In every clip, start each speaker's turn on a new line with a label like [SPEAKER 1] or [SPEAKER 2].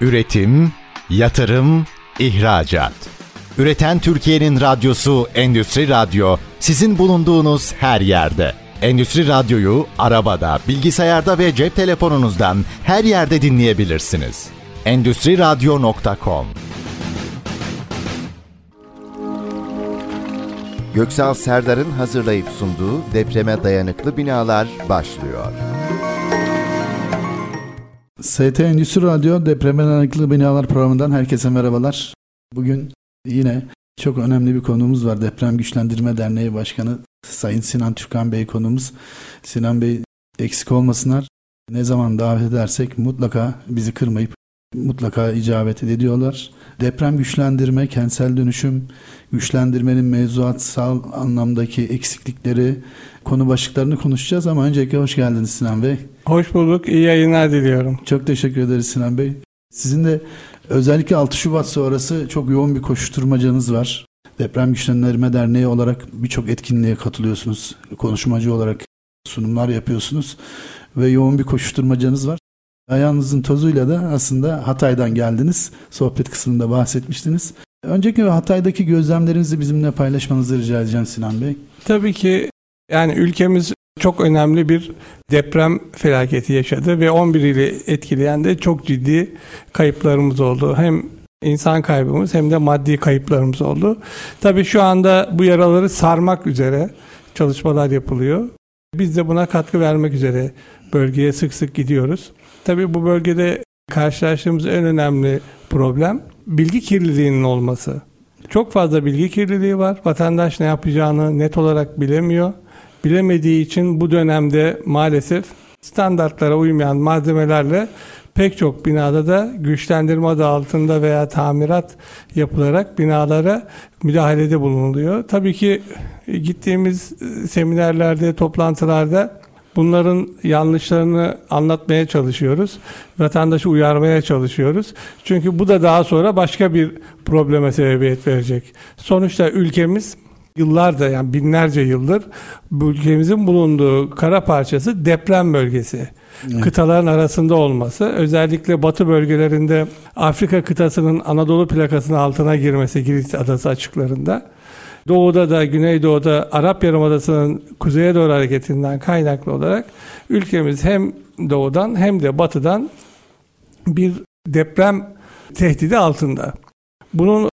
[SPEAKER 1] Üretim, yatırım, ihracat. Üreten Türkiye'nin radyosu Endüstri Radyo sizin bulunduğunuz her yerde. Endüstri Radyo'yu arabada, bilgisayarda ve cep telefonunuzdan her yerde dinleyebilirsiniz. Endüstri Radyo.com
[SPEAKER 2] Göksal Serdar'ın hazırlayıp sunduğu depreme dayanıklı binalar başlıyor.
[SPEAKER 3] ST Endüstri Radyo Depreme Dayanıklı Binalar programından herkese merhabalar. Bugün yine çok önemli bir konumuz var. Deprem Güçlendirme Derneği Başkanı Sayın Sinan Türkan Bey konumuz. Sinan Bey eksik olmasınlar. Ne zaman davet edersek mutlaka bizi kırmayıp mutlaka icabet ediyorlar. Deprem güçlendirme, kentsel dönüşüm, güçlendirmenin mevzuatsal anlamdaki eksiklikleri, konu başlıklarını konuşacağız ama öncelikle hoş geldiniz Sinan Bey.
[SPEAKER 4] Hoş bulduk, iyi yayınlar diliyorum.
[SPEAKER 3] Çok teşekkür ederiz Sinan Bey. Sizin de özellikle 6 Şubat sonrası çok yoğun bir koşuşturmacanız var. Deprem Güçlendirme Derneği olarak birçok etkinliğe katılıyorsunuz. Konuşmacı olarak sunumlar yapıyorsunuz ve yoğun bir koşuşturmacanız var. Ayağınızın tozuyla da aslında Hatay'dan geldiniz. Sohbet kısmında bahsetmiştiniz. Önceki Hatay'daki gözlemlerinizi bizimle paylaşmanızı rica edeceğim Sinan Bey.
[SPEAKER 4] Tabii ki yani ülkemiz çok önemli bir deprem felaketi yaşadı ve 11 ili etkileyen de çok ciddi kayıplarımız oldu. Hem insan kaybımız hem de maddi kayıplarımız oldu. Tabii şu anda bu yaraları sarmak üzere çalışmalar yapılıyor. Biz de buna katkı vermek üzere bölgeye sık sık gidiyoruz. Tabii bu bölgede karşılaştığımız en önemli problem bilgi kirliliğinin olması. Çok fazla bilgi kirliliği var. Vatandaş ne yapacağını net olarak bilemiyor. Bilemediği için bu dönemde maalesef standartlara uymayan malzemelerle pek çok binada da güçlendirme adı altında veya tamirat yapılarak binalara müdahalede bulunuluyor. Tabii ki gittiğimiz seminerlerde, toplantılarda Bunların yanlışlarını anlatmaya çalışıyoruz. Vatandaşı uyarmaya çalışıyoruz. Çünkü bu da daha sonra başka bir probleme sebebiyet verecek. Sonuçta ülkemiz yıllarda yani binlerce yıldır ülkemizin bulunduğu kara parçası deprem bölgesi. Evet. Kıtaların arasında olması, özellikle batı bölgelerinde Afrika kıtasının Anadolu plakasının altına girmesi Girit Adası açıklarında Doğuda da Güneydoğu'da Arap Yarımadası'nın kuzeye doğru hareketinden kaynaklı olarak ülkemiz hem doğudan hem de batıdan bir deprem tehdidi altında. Bunun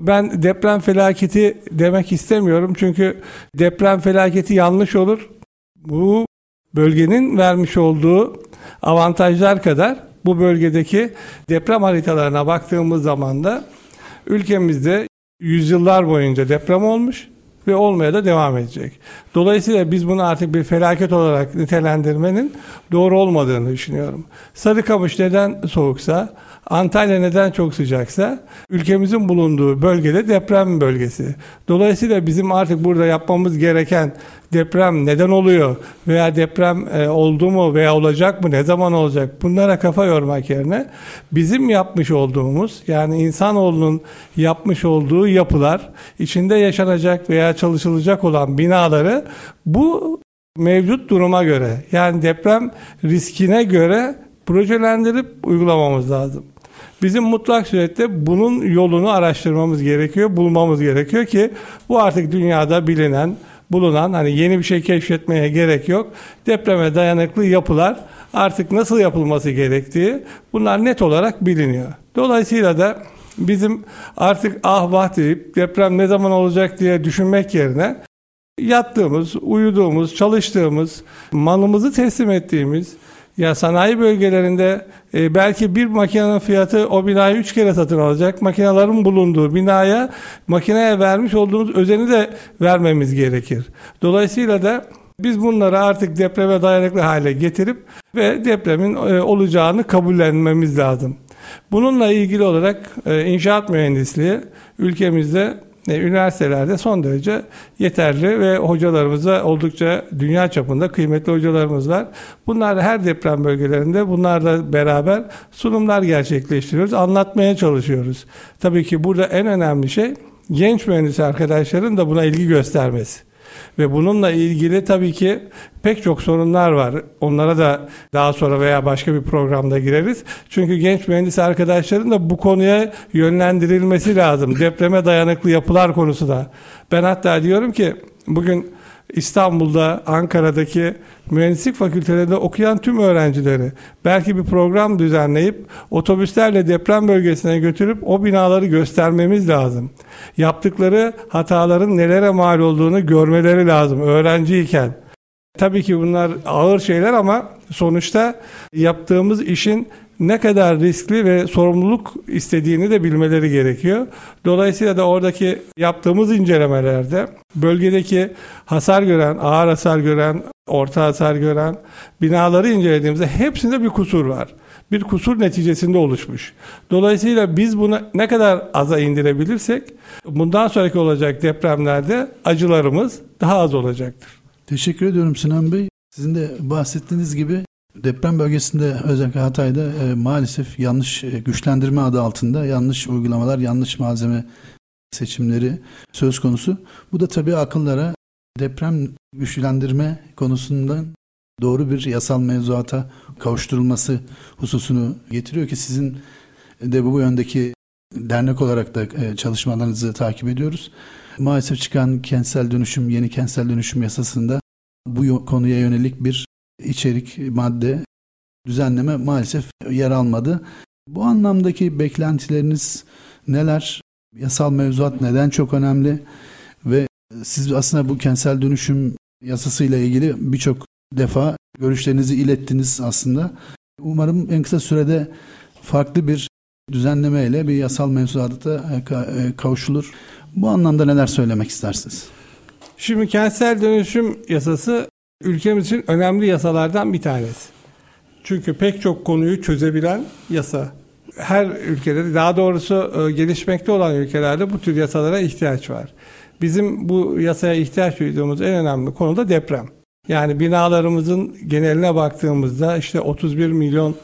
[SPEAKER 4] ben deprem felaketi demek istemiyorum çünkü deprem felaketi yanlış olur. Bu bölgenin vermiş olduğu avantajlar kadar bu bölgedeki deprem haritalarına baktığımız zaman da ülkemizde yüzyıllar boyunca deprem olmuş ve olmaya da devam edecek. Dolayısıyla biz bunu artık bir felaket olarak nitelendirmenin doğru olmadığını düşünüyorum. Sarıkamış neden soğuksa, Antalya neden çok sıcaksa, ülkemizin bulunduğu bölgede deprem bölgesi. Dolayısıyla bizim artık burada yapmamız gereken deprem neden oluyor veya deprem e, oldu mu veya olacak mı ne zaman olacak bunlara kafa yormak yerine bizim yapmış olduğumuz yani insanoğlunun yapmış olduğu yapılar içinde yaşanacak veya çalışılacak olan binaları bu mevcut duruma göre yani deprem riskine göre projelendirip uygulamamız lazım. Bizim mutlak surette bunun yolunu araştırmamız gerekiyor, bulmamız gerekiyor ki bu artık dünyada bilinen bulunan hani yeni bir şey keşfetmeye gerek yok. Depreme dayanıklı yapılar artık nasıl yapılması gerektiği bunlar net olarak biliniyor. Dolayısıyla da bizim artık ah vah deyip deprem ne zaman olacak diye düşünmek yerine yattığımız, uyuduğumuz, çalıştığımız, malımızı teslim ettiğimiz, ya sanayi bölgelerinde e, belki bir makinenin fiyatı o binayı üç kere satın alacak. Makinelerin bulunduğu binaya makineye vermiş olduğumuz özeni de vermemiz gerekir. Dolayısıyla da biz bunları artık depreme dayanıklı hale getirip ve depremin e, olacağını kabullenmemiz lazım. Bununla ilgili olarak e, inşaat mühendisliği ülkemizde üniversitelerde son derece yeterli ve hocalarımıza oldukça dünya çapında kıymetli hocalarımız var. Bunlar her deprem bölgelerinde bunlarla beraber sunumlar gerçekleştiriyoruz, anlatmaya çalışıyoruz. Tabii ki burada en önemli şey genç mühendis arkadaşların da buna ilgi göstermesi. Ve bununla ilgili tabii ki pek çok sorunlar var. Onlara da daha sonra veya başka bir programda gireriz. Çünkü genç mühendis arkadaşların da bu konuya yönlendirilmesi lazım. Depreme dayanıklı yapılar konusu da. Ben hatta diyorum ki bugün İstanbul'da, Ankara'daki mühendislik fakültelerinde okuyan tüm öğrencileri belki bir program düzenleyip otobüslerle deprem bölgesine götürüp o binaları göstermemiz lazım. Yaptıkları hataların nelere mal olduğunu görmeleri lazım öğrenciyken. Tabii ki bunlar ağır şeyler ama sonuçta yaptığımız işin ne kadar riskli ve sorumluluk istediğini de bilmeleri gerekiyor. Dolayısıyla da oradaki yaptığımız incelemelerde bölgedeki hasar gören, ağır hasar gören, orta hasar gören binaları incelediğimizde hepsinde bir kusur var. Bir kusur neticesinde oluşmuş. Dolayısıyla biz bunu ne kadar aza indirebilirsek bundan sonraki olacak depremlerde acılarımız daha az olacaktır.
[SPEAKER 3] Teşekkür ediyorum Sinan Bey. Sizin de bahsettiğiniz gibi Deprem bölgesinde özellikle Hatay'da e, maalesef yanlış e, güçlendirme adı altında yanlış uygulamalar, yanlış malzeme seçimleri söz konusu. Bu da tabii akıllara deprem güçlendirme konusundan doğru bir yasal mevzuata kavuşturulması hususunu getiriyor ki sizin de bu yöndeki dernek olarak da e, çalışmalarınızı takip ediyoruz. Maalesef çıkan kentsel dönüşüm, yeni kentsel dönüşüm yasasında bu konuya yönelik bir içerik, madde, düzenleme maalesef yer almadı. Bu anlamdaki beklentileriniz neler? Yasal mevzuat neden çok önemli? Ve siz aslında bu kentsel dönüşüm yasasıyla ilgili birçok defa görüşlerinizi ilettiniz aslında. Umarım en kısa sürede farklı bir düzenlemeyle bir yasal mevzuata e, kavuşulur. Bu anlamda neler söylemek istersiniz?
[SPEAKER 4] Şimdi kentsel dönüşüm yasası ülkemiz için önemli yasalardan bir tanesi. Çünkü pek çok konuyu çözebilen yasa. Her ülkede daha doğrusu e, gelişmekte olan ülkelerde bu tür yasalara ihtiyaç var. Bizim bu yasaya ihtiyaç duyduğumuz en önemli konu da deprem. Yani binalarımızın geneline baktığımızda işte 31 milyon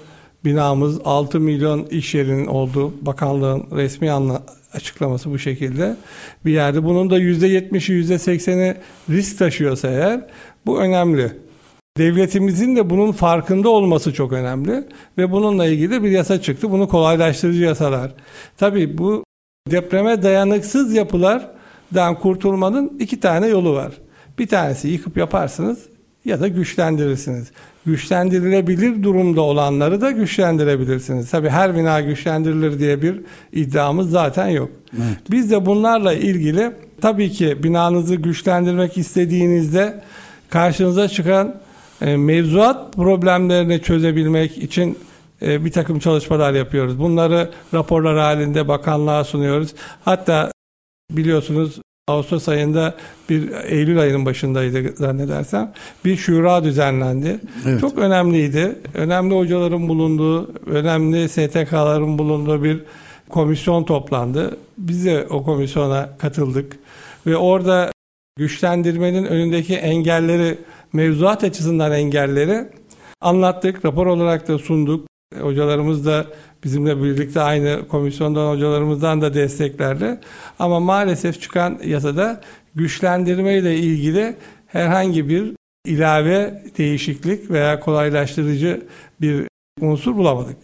[SPEAKER 4] binamız, 6 milyon iş yerinin olduğu bakanlığın resmi anla açıklaması bu şekilde bir yerde. Bunun da %70'i %80'i risk taşıyorsa eğer bu önemli. Devletimizin de bunun farkında olması çok önemli ve bununla ilgili bir yasa çıktı. Bunu kolaylaştırıcı yasalar. Tabii bu depreme dayanıksız yapılardan kurtulmanın iki tane yolu var. Bir tanesi yıkıp yaparsınız ya da güçlendirirsiniz. Güçlendirilebilir durumda olanları da güçlendirebilirsiniz. Tabii her bina güçlendirilir diye bir iddiamız zaten yok. Evet. Biz de bunlarla ilgili tabii ki binanızı güçlendirmek istediğinizde karşınıza çıkan e, mevzuat problemlerini çözebilmek için e, bir takım çalışmalar yapıyoruz. Bunları raporlar halinde bakanlığa sunuyoruz. Hatta biliyorsunuz Ağustos ayında bir Eylül ayının başındaydı zannedersem bir şura düzenlendi. Evet. Çok önemliydi. Önemli hocaların bulunduğu, önemli STK'ların bulunduğu bir komisyon toplandı. Biz de o komisyona katıldık ve orada güçlendirmenin önündeki engelleri, mevzuat açısından engelleri anlattık. Rapor olarak da sunduk. Hocalarımız da bizimle birlikte aynı komisyondan hocalarımızdan da desteklerdi. Ama maalesef çıkan yasada güçlendirme ile ilgili herhangi bir ilave değişiklik veya kolaylaştırıcı bir unsur bulamadık.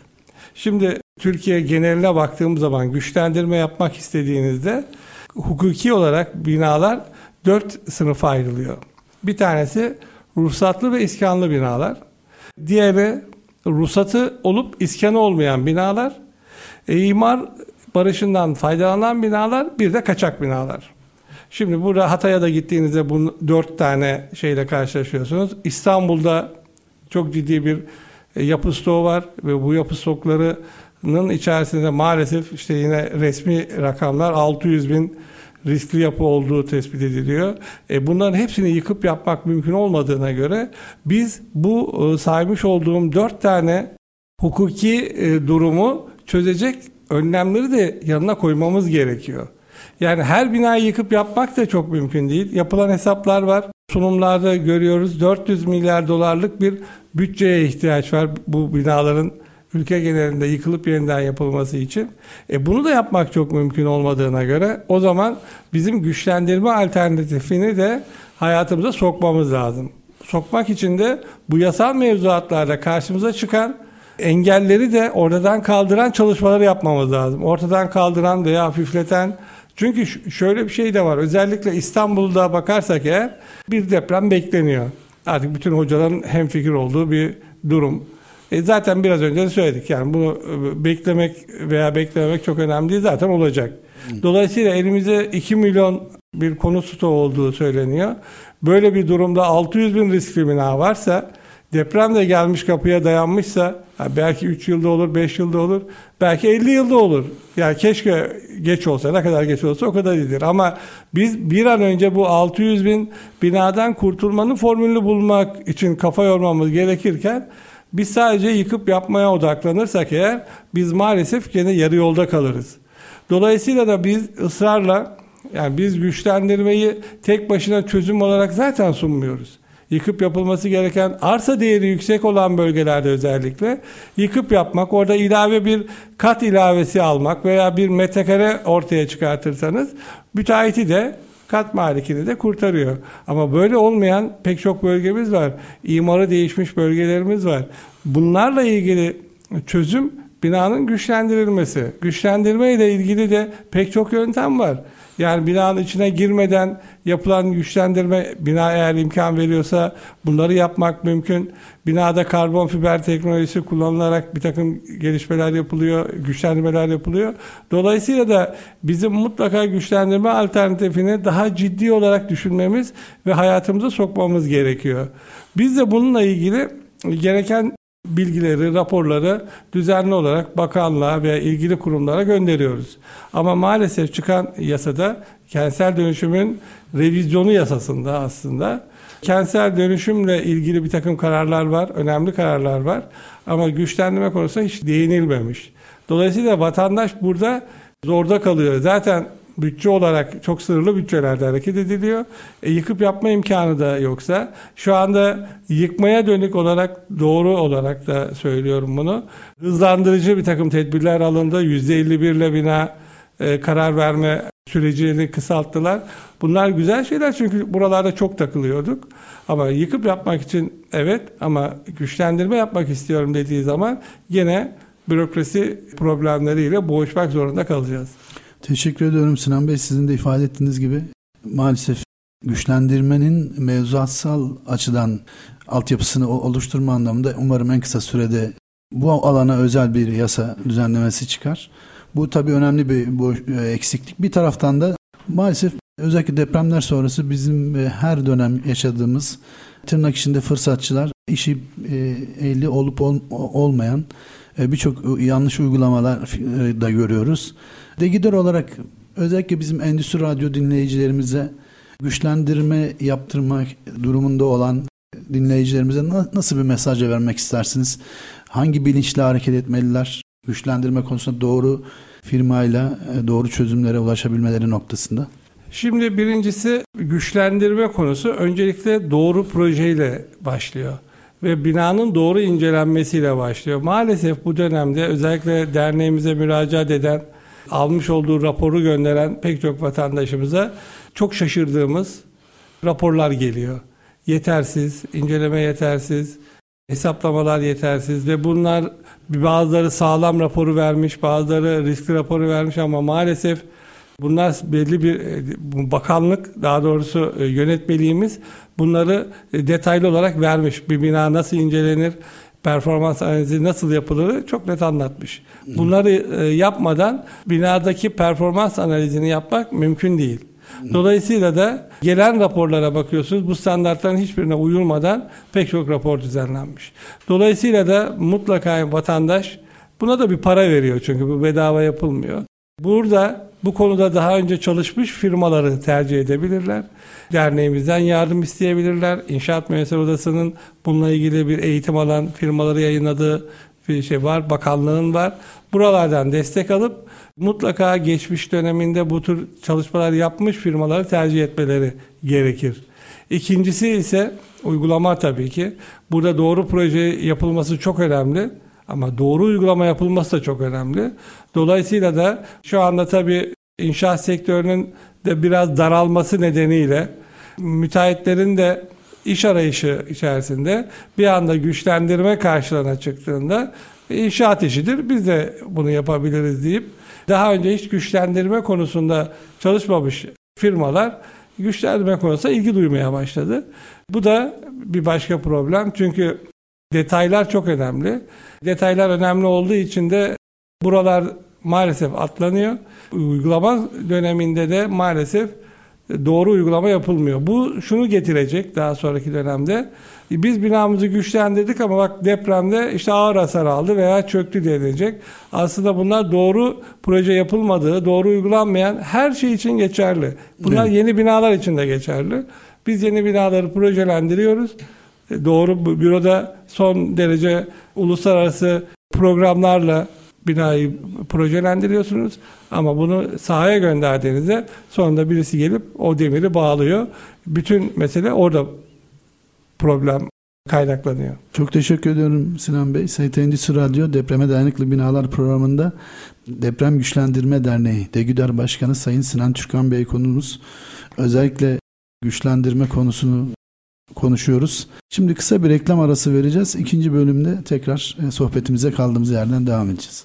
[SPEAKER 4] Şimdi Türkiye geneline baktığımız zaman güçlendirme yapmak istediğinizde hukuki olarak binalar dört sınıfa ayrılıyor. Bir tanesi ruhsatlı ve iskanlı binalar. Diğeri ruhsatı olup iskanı olmayan binalar. E, imar barışından faydalanan binalar bir de kaçak binalar. Şimdi burada Hatay'a da gittiğinizde bu dört tane şeyle karşılaşıyorsunuz. İstanbul'da çok ciddi bir e, yapı stoğu var ve bu yapı stoklarının içerisinde maalesef işte yine resmi rakamlar 600 bin riskli yapı olduğu tespit ediliyor. E bunların hepsini yıkıp yapmak mümkün olmadığına göre biz bu e, saymış olduğum dört tane hukuki e, durumu çözecek önlemleri de yanına koymamız gerekiyor. Yani her binayı yıkıp yapmak da çok mümkün değil. Yapılan hesaplar var. Sunumlarda görüyoruz 400 milyar dolarlık bir bütçeye ihtiyaç var bu binaların ülke genelinde yıkılıp yeniden yapılması için. E bunu da yapmak çok mümkün olmadığına göre o zaman bizim güçlendirme alternatifini de hayatımıza sokmamız lazım. Sokmak için de bu yasal mevzuatlarda karşımıza çıkan engelleri de ortadan kaldıran çalışmaları yapmamız lazım. Ortadan kaldıran veya hafifleten çünkü şöyle bir şey de var. Özellikle İstanbul'da bakarsak eğer bir deprem bekleniyor. Artık bütün hocaların hemfikir olduğu bir durum. E zaten biraz önce de söyledik. Yani bunu e, beklemek veya beklememek çok önemli değil. Zaten olacak. Dolayısıyla elimizde 2 milyon bir konu stoğu olduğu söyleniyor. Böyle bir durumda 600 bin riskli bina varsa deprem de gelmiş kapıya dayanmışsa belki 3 yılda olur, 5 yılda olur, belki 50 yılda olur. Yani keşke geç olsa, ne kadar geç olsa o kadar iyidir. Ama biz bir an önce bu 600 bin binadan kurtulmanın formülünü bulmak için kafa yormamız gerekirken biz sadece yıkıp yapmaya odaklanırsak eğer biz maalesef gene yarı yolda kalırız. Dolayısıyla da biz ısrarla yani biz güçlendirmeyi tek başına çözüm olarak zaten sunmuyoruz yıkıp yapılması gereken arsa değeri yüksek olan bölgelerde özellikle yıkıp yapmak, orada ilave bir kat ilavesi almak veya bir metrekare ortaya çıkartırsanız müteahhiti de kat malikini de kurtarıyor. Ama böyle olmayan pek çok bölgemiz var. İmarı değişmiş bölgelerimiz var. Bunlarla ilgili çözüm binanın güçlendirilmesi. Güçlendirme ile ilgili de pek çok yöntem var. Yani binanın içine girmeden yapılan güçlendirme bina eğer imkan veriyorsa bunları yapmak mümkün. Binada karbon fiber teknolojisi kullanılarak bir takım gelişmeler yapılıyor, güçlendirmeler yapılıyor. Dolayısıyla da bizim mutlaka güçlendirme alternatifini daha ciddi olarak düşünmemiz ve hayatımıza sokmamız gerekiyor. Biz de bununla ilgili gereken bilgileri, raporları düzenli olarak bakanlığa veya ilgili kurumlara gönderiyoruz. Ama maalesef çıkan yasada kentsel dönüşümün revizyonu yasasında aslında kentsel dönüşümle ilgili bir takım kararlar var, önemli kararlar var ama güçlendirme konusunda hiç değinilmemiş. Dolayısıyla vatandaş burada zorda kalıyor. Zaten bütçe olarak çok sınırlı bütçelerde hareket ediliyor. E, yıkıp yapma imkanı da yoksa şu anda yıkmaya dönük olarak doğru olarak da söylüyorum bunu. Hızlandırıcı bir takım tedbirler alındı. %51 ile bina e, karar verme sürecini kısalttılar. Bunlar güzel şeyler çünkü buralarda çok takılıyorduk. Ama yıkıp yapmak için evet ama güçlendirme yapmak istiyorum dediği zaman yine bürokrasi problemleriyle boğuşmak zorunda kalacağız.
[SPEAKER 3] Teşekkür ediyorum Sinan Bey. Sizin de ifade ettiğiniz gibi maalesef güçlendirmenin mevzuatsal açıdan altyapısını oluşturma anlamında umarım en kısa sürede bu alana özel bir yasa düzenlemesi çıkar. Bu tabii önemli bir bu e, eksiklik. Bir taraftan da maalesef özellikle depremler sonrası bizim e, her dönem yaşadığımız tırnak içinde fırsatçılar işi e, ehli olup olmayan birçok yanlış uygulamalar da görüyoruz. De gider olarak özellikle bizim endüstri radyo dinleyicilerimize güçlendirme yaptırmak durumunda olan dinleyicilerimize nasıl bir mesaj vermek istersiniz? Hangi bilinçle hareket etmeliler? Güçlendirme konusunda doğru firmayla e, doğru çözümlere ulaşabilmeleri noktasında.
[SPEAKER 4] Şimdi birincisi güçlendirme konusu öncelikle doğru projeyle başlıyor ve binanın doğru incelenmesiyle başlıyor. Maalesef bu dönemde özellikle derneğimize müracaat eden almış olduğu raporu gönderen pek çok vatandaşımıza çok şaşırdığımız raporlar geliyor. Yetersiz, inceleme yetersiz, hesaplamalar yetersiz ve bunlar bazıları sağlam raporu vermiş, bazıları riskli raporu vermiş ama maalesef bunlar belli bir bakanlık daha doğrusu e, yönetmeliğimiz bunları e, detaylı olarak vermiş. Bir bina nasıl incelenir, performans analizi nasıl yapılır çok net anlatmış. Bunları e, yapmadan binadaki performans analizini yapmak mümkün değil. Dolayısıyla da gelen raporlara bakıyorsunuz bu standartların hiçbirine uyulmadan pek çok rapor düzenlenmiş. Dolayısıyla da mutlaka vatandaş buna da bir para veriyor çünkü bu bedava yapılmıyor. Burada bu konuda daha önce çalışmış firmaları tercih edebilirler. Derneğimizden yardım isteyebilirler. İnşaat Mühendisleri Odası'nın bununla ilgili bir eğitim alan firmaları yayınladığı bir şey var. Bakanlığın var. Buralardan destek alıp mutlaka geçmiş döneminde bu tür çalışmalar yapmış firmaları tercih etmeleri gerekir. İkincisi ise uygulama tabii ki. Burada doğru proje yapılması çok önemli. Ama doğru uygulama yapılması da çok önemli. Dolayısıyla da şu anda tabii inşaat sektörünün de biraz daralması nedeniyle müteahhitlerin de iş arayışı içerisinde bir anda güçlendirme karşılığına çıktığında inşaat işidir biz de bunu yapabiliriz deyip daha önce hiç güçlendirme konusunda çalışmamış firmalar güçlendirme konusunda ilgi duymaya başladı. Bu da bir başka problem çünkü detaylar çok önemli. Detaylar önemli olduğu için de buralar maalesef atlanıyor. Uygulama döneminde de maalesef doğru uygulama yapılmıyor. Bu şunu getirecek daha sonraki dönemde. Biz binamızı güçlendirdik ama bak depremde işte ağır hasar aldı veya çöktü denilecek. Aslında bunlar doğru proje yapılmadığı, doğru uygulanmayan her şey için geçerli. Bunlar evet. yeni binalar için de geçerli. Biz yeni binaları projelendiriyoruz. Doğru büroda son derece uluslararası programlarla binayı projelendiriyorsunuz ama bunu sahaya gönderdiğinizde sonunda birisi gelip o demiri bağlıyor. Bütün mesele orada problem kaynaklanıyor.
[SPEAKER 3] Çok teşekkür ediyorum Sinan Bey. ST Endüstri Radyo Depreme Dayanıklı Binalar programında Deprem Güçlendirme Derneği DEGÜDER Başkanı Sayın Sinan Türkan Bey konumuz. Özellikle güçlendirme konusunu konuşuyoruz. Şimdi kısa bir reklam arası vereceğiz. İkinci bölümde tekrar e, sohbetimize kaldığımız yerden devam edeceğiz.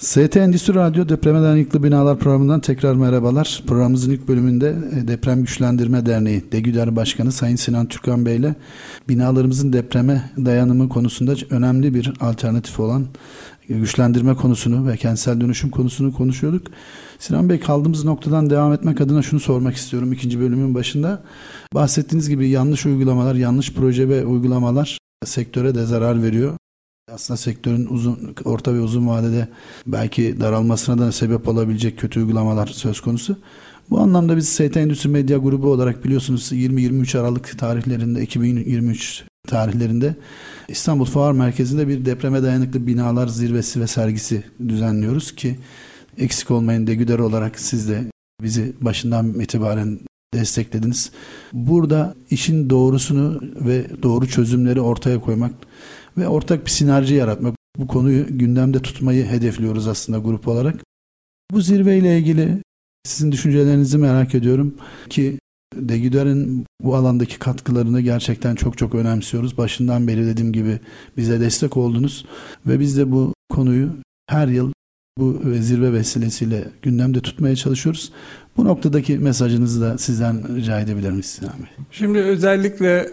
[SPEAKER 3] ST Endüstri Radyo Depreme Dayanıklı Binalar programından tekrar merhabalar. Programımızın ilk bölümünde e, Deprem Güçlendirme Derneği DEGÜDER Başkanı Sayın Sinan Türkan Bey ile binalarımızın depreme dayanımı konusunda önemli bir alternatif olan güçlendirme konusunu ve kentsel dönüşüm konusunu konuşuyorduk. Sinan Bey kaldığımız noktadan devam etmek adına şunu sormak istiyorum ikinci bölümün başında. Bahsettiğiniz gibi yanlış uygulamalar, yanlış proje ve uygulamalar sektöre de zarar veriyor. Aslında sektörün uzun, orta ve uzun vadede belki daralmasına da sebep olabilecek kötü uygulamalar söz konusu. Bu anlamda biz ST Endüstri Medya Grubu olarak biliyorsunuz 20-23 Aralık tarihlerinde 2023 tarihlerinde İstanbul Fuar Merkezi'nde bir depreme dayanıklı binalar zirvesi ve sergisi düzenliyoruz ki eksik olmayın degüder olarak siz de bizi başından itibaren desteklediniz. Burada işin doğrusunu ve doğru çözümleri ortaya koymak ve ortak bir sinerji yaratmak. Bu konuyu gündemde tutmayı hedefliyoruz aslında grup olarak. Bu zirveyle ilgili sizin düşüncelerinizi merak ediyorum ki Degüder'in bu alandaki katkılarını gerçekten çok çok önemsiyoruz. Başından beri dediğim gibi bize destek oldunuz ve biz de bu konuyu her yıl bu zirve vesilesiyle gündemde tutmaya çalışıyoruz. Bu noktadaki mesajınızı da sizden rica edebilir miyiz Sinan Bey?
[SPEAKER 4] Şimdi özellikle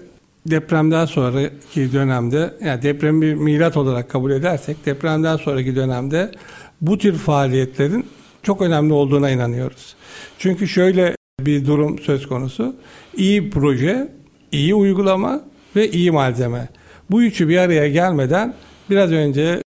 [SPEAKER 4] depremden sonraki dönemde yani depremi bir milat olarak kabul edersek depremden sonraki dönemde bu tür faaliyetlerin çok önemli olduğuna inanıyoruz. Çünkü şöyle bir durum söz konusu. İyi proje, iyi uygulama ve iyi malzeme. Bu üçü bir araya gelmeden biraz önce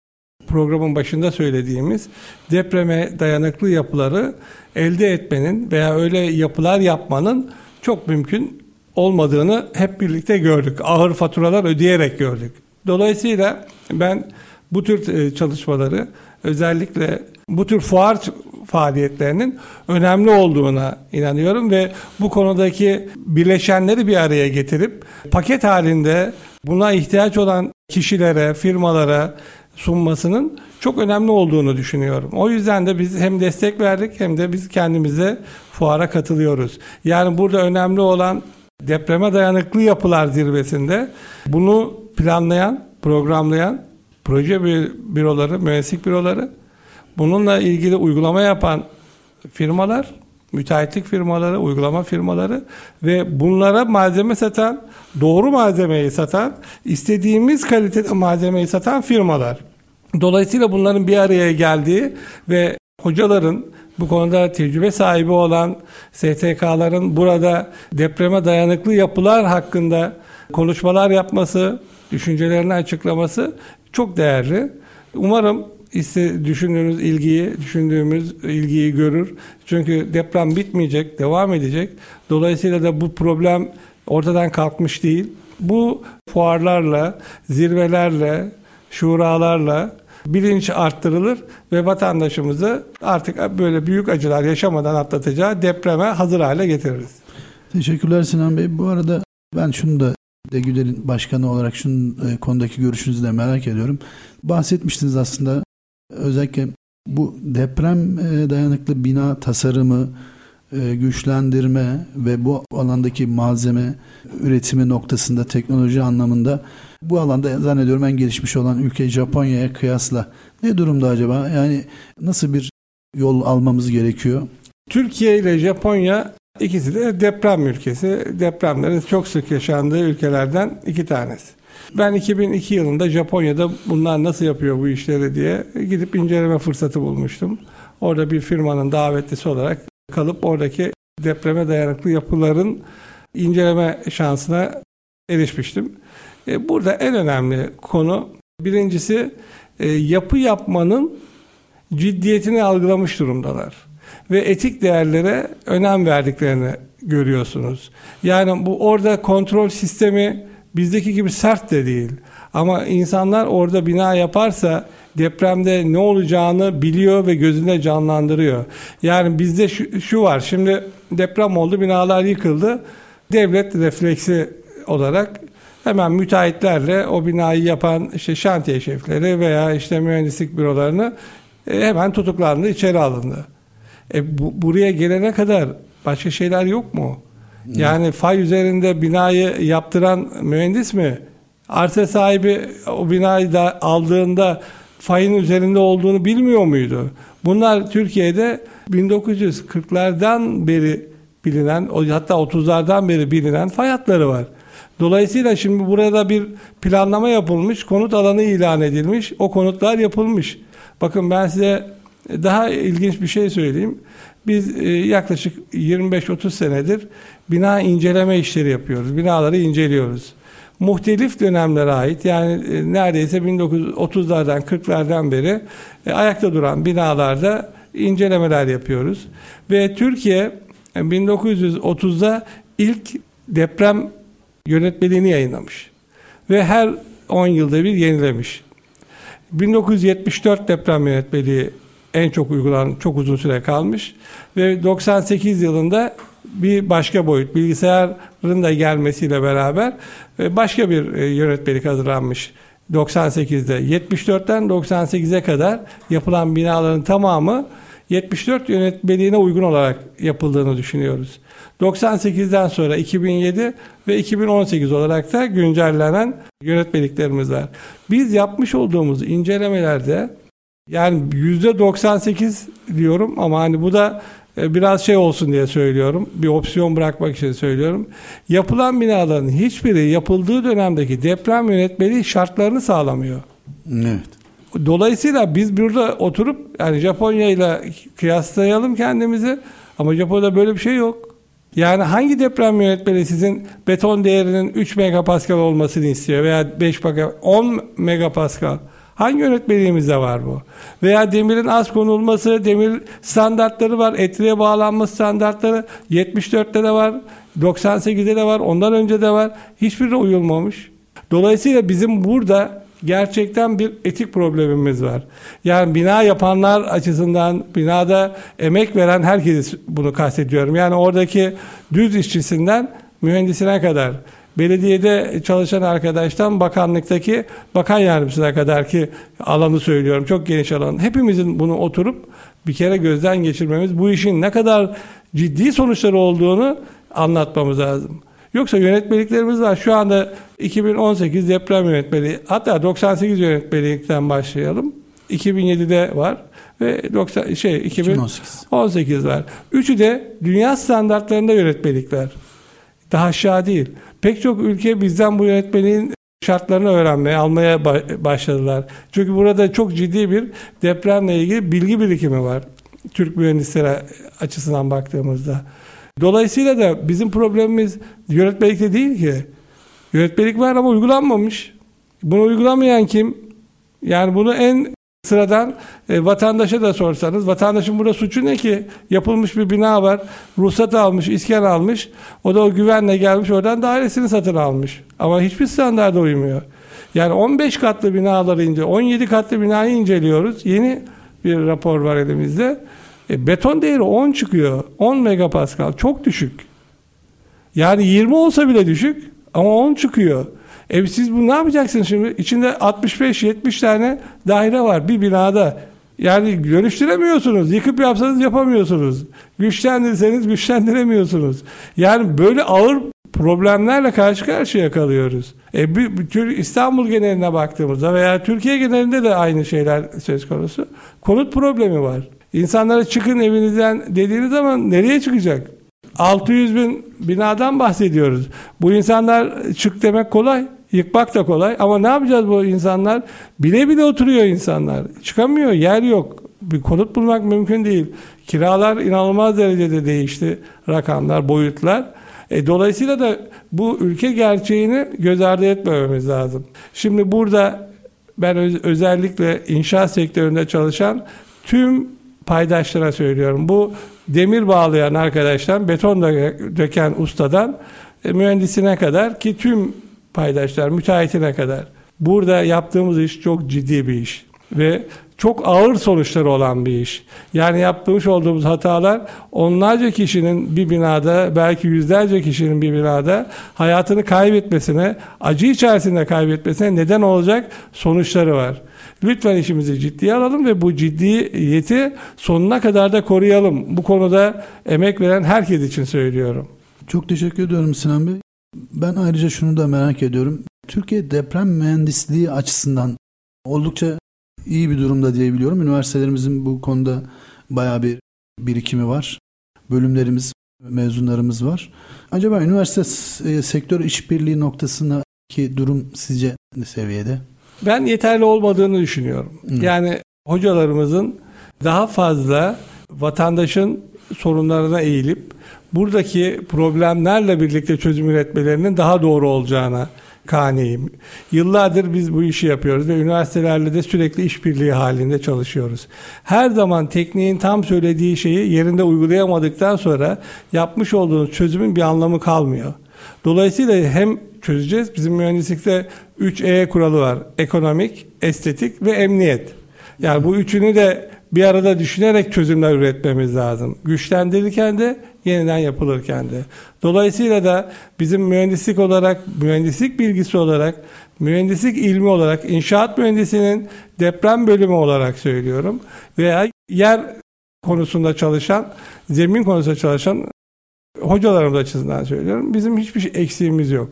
[SPEAKER 4] programın başında söylediğimiz depreme dayanıklı yapıları elde etmenin veya öyle yapılar yapmanın çok mümkün olmadığını hep birlikte gördük. Ağır faturalar ödeyerek gördük. Dolayısıyla ben bu tür e, çalışmaları özellikle bu tür fuar faaliyetlerinin önemli olduğuna inanıyorum ve bu konudaki bileşenleri bir araya getirip paket halinde buna ihtiyaç olan kişilere, firmalara sunmasının çok önemli olduğunu düşünüyorum. O yüzden de biz hem destek verdik hem de biz kendimize fuara katılıyoruz. Yani burada önemli olan depreme dayanıklı yapılar zirvesinde bunu planlayan, programlayan proje büroları, mühendislik büroları, bununla ilgili uygulama yapan firmalar, müteahhitlik firmaları, uygulama firmaları ve bunlara malzeme satan, doğru malzemeyi satan, istediğimiz kalitede malzemeyi satan firmalar. Dolayısıyla bunların bir araya geldiği ve hocaların bu konuda tecrübe sahibi olan STK'ların burada depreme dayanıklı yapılar hakkında konuşmalar yapması, düşüncelerini açıklaması çok değerli. Umarım iste düşündüğünüz ilgiyi, düşündüğümüz ilgiyi görür. Çünkü deprem bitmeyecek, devam edecek. Dolayısıyla da bu problem ortadan kalkmış değil. Bu fuarlarla, zirvelerle, şuralarla bilinç arttırılır ve vatandaşımızı artık böyle büyük acılar yaşamadan atlatacağı depreme hazır hale getiririz.
[SPEAKER 3] Teşekkürler Sinan Bey. Bu arada ben şunu da Degüler'in başkanı olarak şunun e, konudaki görüşünüzü de merak ediyorum. Bahsetmiştiniz aslında özellikle bu deprem e, dayanıklı bina tasarımı, e, güçlendirme ve bu alandaki malzeme üretimi noktasında teknoloji anlamında bu alanda zannediyorum en gelişmiş olan ülke Japonya'ya kıyasla ne durumda acaba? Yani nasıl bir yol almamız gerekiyor?
[SPEAKER 4] Türkiye ile Japonya ikisi de deprem ülkesi. Depremlerin çok sık yaşandığı ülkelerden iki tanesi. Ben 2002 yılında Japonya'da bunlar nasıl yapıyor bu işleri diye gidip inceleme fırsatı bulmuştum. Orada bir firmanın davetlisi olarak kalıp oradaki depreme dayanıklı yapıların inceleme şansına erişmiştim. E, burada en önemli konu birincisi e, yapı yapmanın ciddiyetini algılamış durumdalar. Ve etik değerlere önem verdiklerini görüyorsunuz. Yani bu orada kontrol sistemi bizdeki gibi sert de değil. Ama insanlar orada bina yaparsa depremde ne olacağını biliyor ve gözünde canlandırıyor. Yani bizde şu, şu var. Şimdi deprem oldu, binalar yıkıldı. Devlet refleksi olarak hemen müteahhitlerle o binayı yapan işte şantiye şefleri veya işte mühendislik bürolarını e, hemen tutuklandı, içeri alındı. E, bu, buraya gelene kadar başka şeyler yok mu? Yani fay üzerinde binayı yaptıran mühendis mi? Arsa sahibi o binayı da aldığında fayın üzerinde olduğunu bilmiyor muydu? Bunlar Türkiye'de 1940'lardan beri bilinen, hatta 30'lardan beri bilinen fay hatları var. Dolayısıyla şimdi burada bir planlama yapılmış, konut alanı ilan edilmiş, o konutlar yapılmış. Bakın ben size daha ilginç bir şey söyleyeyim. Biz e, yaklaşık 25-30 senedir bina inceleme işleri yapıyoruz. Binaları inceliyoruz. Muhtelif dönemlere ait yani e, neredeyse 1930'lardan 40'lardan beri e, ayakta duran binalarda incelemeler yapıyoruz. Ve Türkiye 1930'da ilk deprem yönetmeliğini yayınlamış. Ve her 10 yılda bir yenilemiş. 1974 deprem yönetmeliği en çok uygulanan, çok uzun süre kalmış. Ve 98 yılında bir başka boyut, bilgisayarın da gelmesiyle beraber e, başka bir e, yönetmelik hazırlanmış. 98'de 74'ten 98'e kadar yapılan binaların tamamı 74 yönetmeliğine uygun olarak yapıldığını düşünüyoruz. 98'den sonra 2007 ve 2018 olarak da güncellenen yönetmeliklerimiz var. Biz yapmış olduğumuz incelemelerde yani %98 diyorum ama hani bu da e, biraz şey olsun diye söylüyorum. Bir opsiyon bırakmak için söylüyorum. Yapılan binaların hiçbiri yapıldığı dönemdeki deprem yönetmeliği şartlarını sağlamıyor.
[SPEAKER 3] Evet.
[SPEAKER 4] Dolayısıyla biz burada oturup yani Japonya ile kıyaslayalım kendimizi ama Japonya'da böyle bir şey yok. Yani hangi deprem yönetmeliği sizin beton değerinin 3 megapascal olmasını istiyor veya 5 megapascal, 10 megapascal? Hangi yönetmeliğimizde var bu? Veya demirin az konulması, demir standartları var, etriye bağlanma standartları 74'te de var, 98'de de var, ondan önce de var. Hiçbirine uyulmamış. Dolayısıyla bizim burada gerçekten bir etik problemimiz var. Yani bina yapanlar açısından binada emek veren herkesi bunu kastediyorum. Yani oradaki düz işçisinden mühendisine kadar belediyede çalışan arkadaştan bakanlıktaki bakan yardımcısına kadar ki alanı söylüyorum. Çok geniş alan. Hepimizin bunu oturup bir kere gözden geçirmemiz, bu işin ne kadar ciddi sonuçları olduğunu anlatmamız lazım. Yoksa yönetmeliklerimiz var. Şu anda 2018 deprem yönetmeliği, hatta 98 yönetmelikten başlayalım. 2007'de var ve 90 şey 2018 18 var. Üçü de dünya standartlarında yönetmelikler. Daha aşağı değil. Pek çok ülke bizden bu yönetmeliğin şartlarını öğrenmeye, almaya başladılar. Çünkü burada çok ciddi bir depremle ilgili bilgi birikimi var. Türk mühendisleri açısından baktığımızda. Dolayısıyla da bizim problemimiz yönetmelikte değil ki. Yönetmelik var ama uygulanmamış. Bunu uygulamayan kim? Yani bunu en Sıradan e, vatandaşa da sorsanız, vatandaşın burada suçu ne ki? Yapılmış bir bina var, ruhsat almış, iskan almış. O da o güvenle gelmiş, oradan dairesini satın almış. Ama hiçbir standarda uymuyor. Yani 15 katlı binaları ince, 17 katlı binayı inceliyoruz. Yeni bir rapor var elimizde. E, beton değeri 10 çıkıyor. 10 megapascal. Çok düşük. Yani 20 olsa bile düşük ama 10 çıkıyor. E siz bu ne yapacaksınız şimdi? İçinde 65-70 tane daire var bir binada. Yani dönüştüremiyorsunuz. Yıkıp yapsanız yapamıyorsunuz. Güçlendirseniz güçlendiremiyorsunuz. Yani böyle ağır problemlerle karşı karşıya kalıyoruz. E, bir, bir, İstanbul geneline baktığımızda veya Türkiye genelinde de aynı şeyler söz konusu. Konut problemi var. İnsanlara çıkın evinizden dediğiniz zaman nereye çıkacak? 600 bin binadan bahsediyoruz. Bu insanlar çık demek kolay. Yıkmak da kolay ama ne yapacağız bu insanlar? Bile bile oturuyor insanlar. Çıkamıyor, yer yok. Bir konut bulmak mümkün değil. Kiralar inanılmaz derecede değişti. Rakamlar, boyutlar. E, dolayısıyla da bu ülke gerçeğini göz ardı etmememiz lazım. Şimdi burada ben öz- özellikle inşaat sektöründe çalışan tüm paydaşlara söylüyorum. Bu demir bağlayan arkadaştan, beton döken ustadan e, mühendisine kadar ki tüm paydaşlar, müteahhitine kadar. Burada yaptığımız iş çok ciddi bir iş ve çok ağır sonuçları olan bir iş. Yani yapmış olduğumuz hatalar onlarca kişinin bir binada, belki yüzlerce kişinin bir binada hayatını kaybetmesine, acı içerisinde kaybetmesine neden olacak sonuçları var. Lütfen işimizi ciddiye alalım ve bu ciddiyeti sonuna kadar da koruyalım. Bu konuda emek veren herkes için söylüyorum.
[SPEAKER 3] Çok teşekkür ediyorum Sinan Bey. Ben ayrıca şunu da merak ediyorum. Türkiye deprem mühendisliği açısından oldukça iyi bir durumda diyebiliyorum. Üniversitelerimizin bu konuda bayağı bir birikimi var. Bölümlerimiz, mezunlarımız var. Acaba üniversite sektör işbirliği noktasındaki durum sizce ne seviyede?
[SPEAKER 4] Ben yeterli olmadığını düşünüyorum. Hı. Yani hocalarımızın daha fazla vatandaşın sorunlarına eğilip buradaki problemlerle birlikte çözüm üretmelerinin daha doğru olacağına kaniyim. Yıllardır biz bu işi yapıyoruz ve üniversitelerle de sürekli işbirliği halinde çalışıyoruz. Her zaman tekniğin tam söylediği şeyi yerinde uygulayamadıktan sonra yapmış olduğunuz çözümün bir anlamı kalmıyor. Dolayısıyla hem çözeceğiz. Bizim mühendislikte 3E kuralı var. Ekonomik, estetik ve emniyet. Yani bu üçünü de bir arada düşünerek çözümler üretmemiz lazım. Güçlendirirken de yeniden yapılırken de. Dolayısıyla da bizim mühendislik olarak, mühendislik bilgisi olarak, mühendislik ilmi olarak, inşaat mühendisinin deprem bölümü olarak söylüyorum veya yer konusunda çalışan, zemin konusunda çalışan hocalarımız açısından söylüyorum. Bizim hiçbir şey eksiğimiz yok.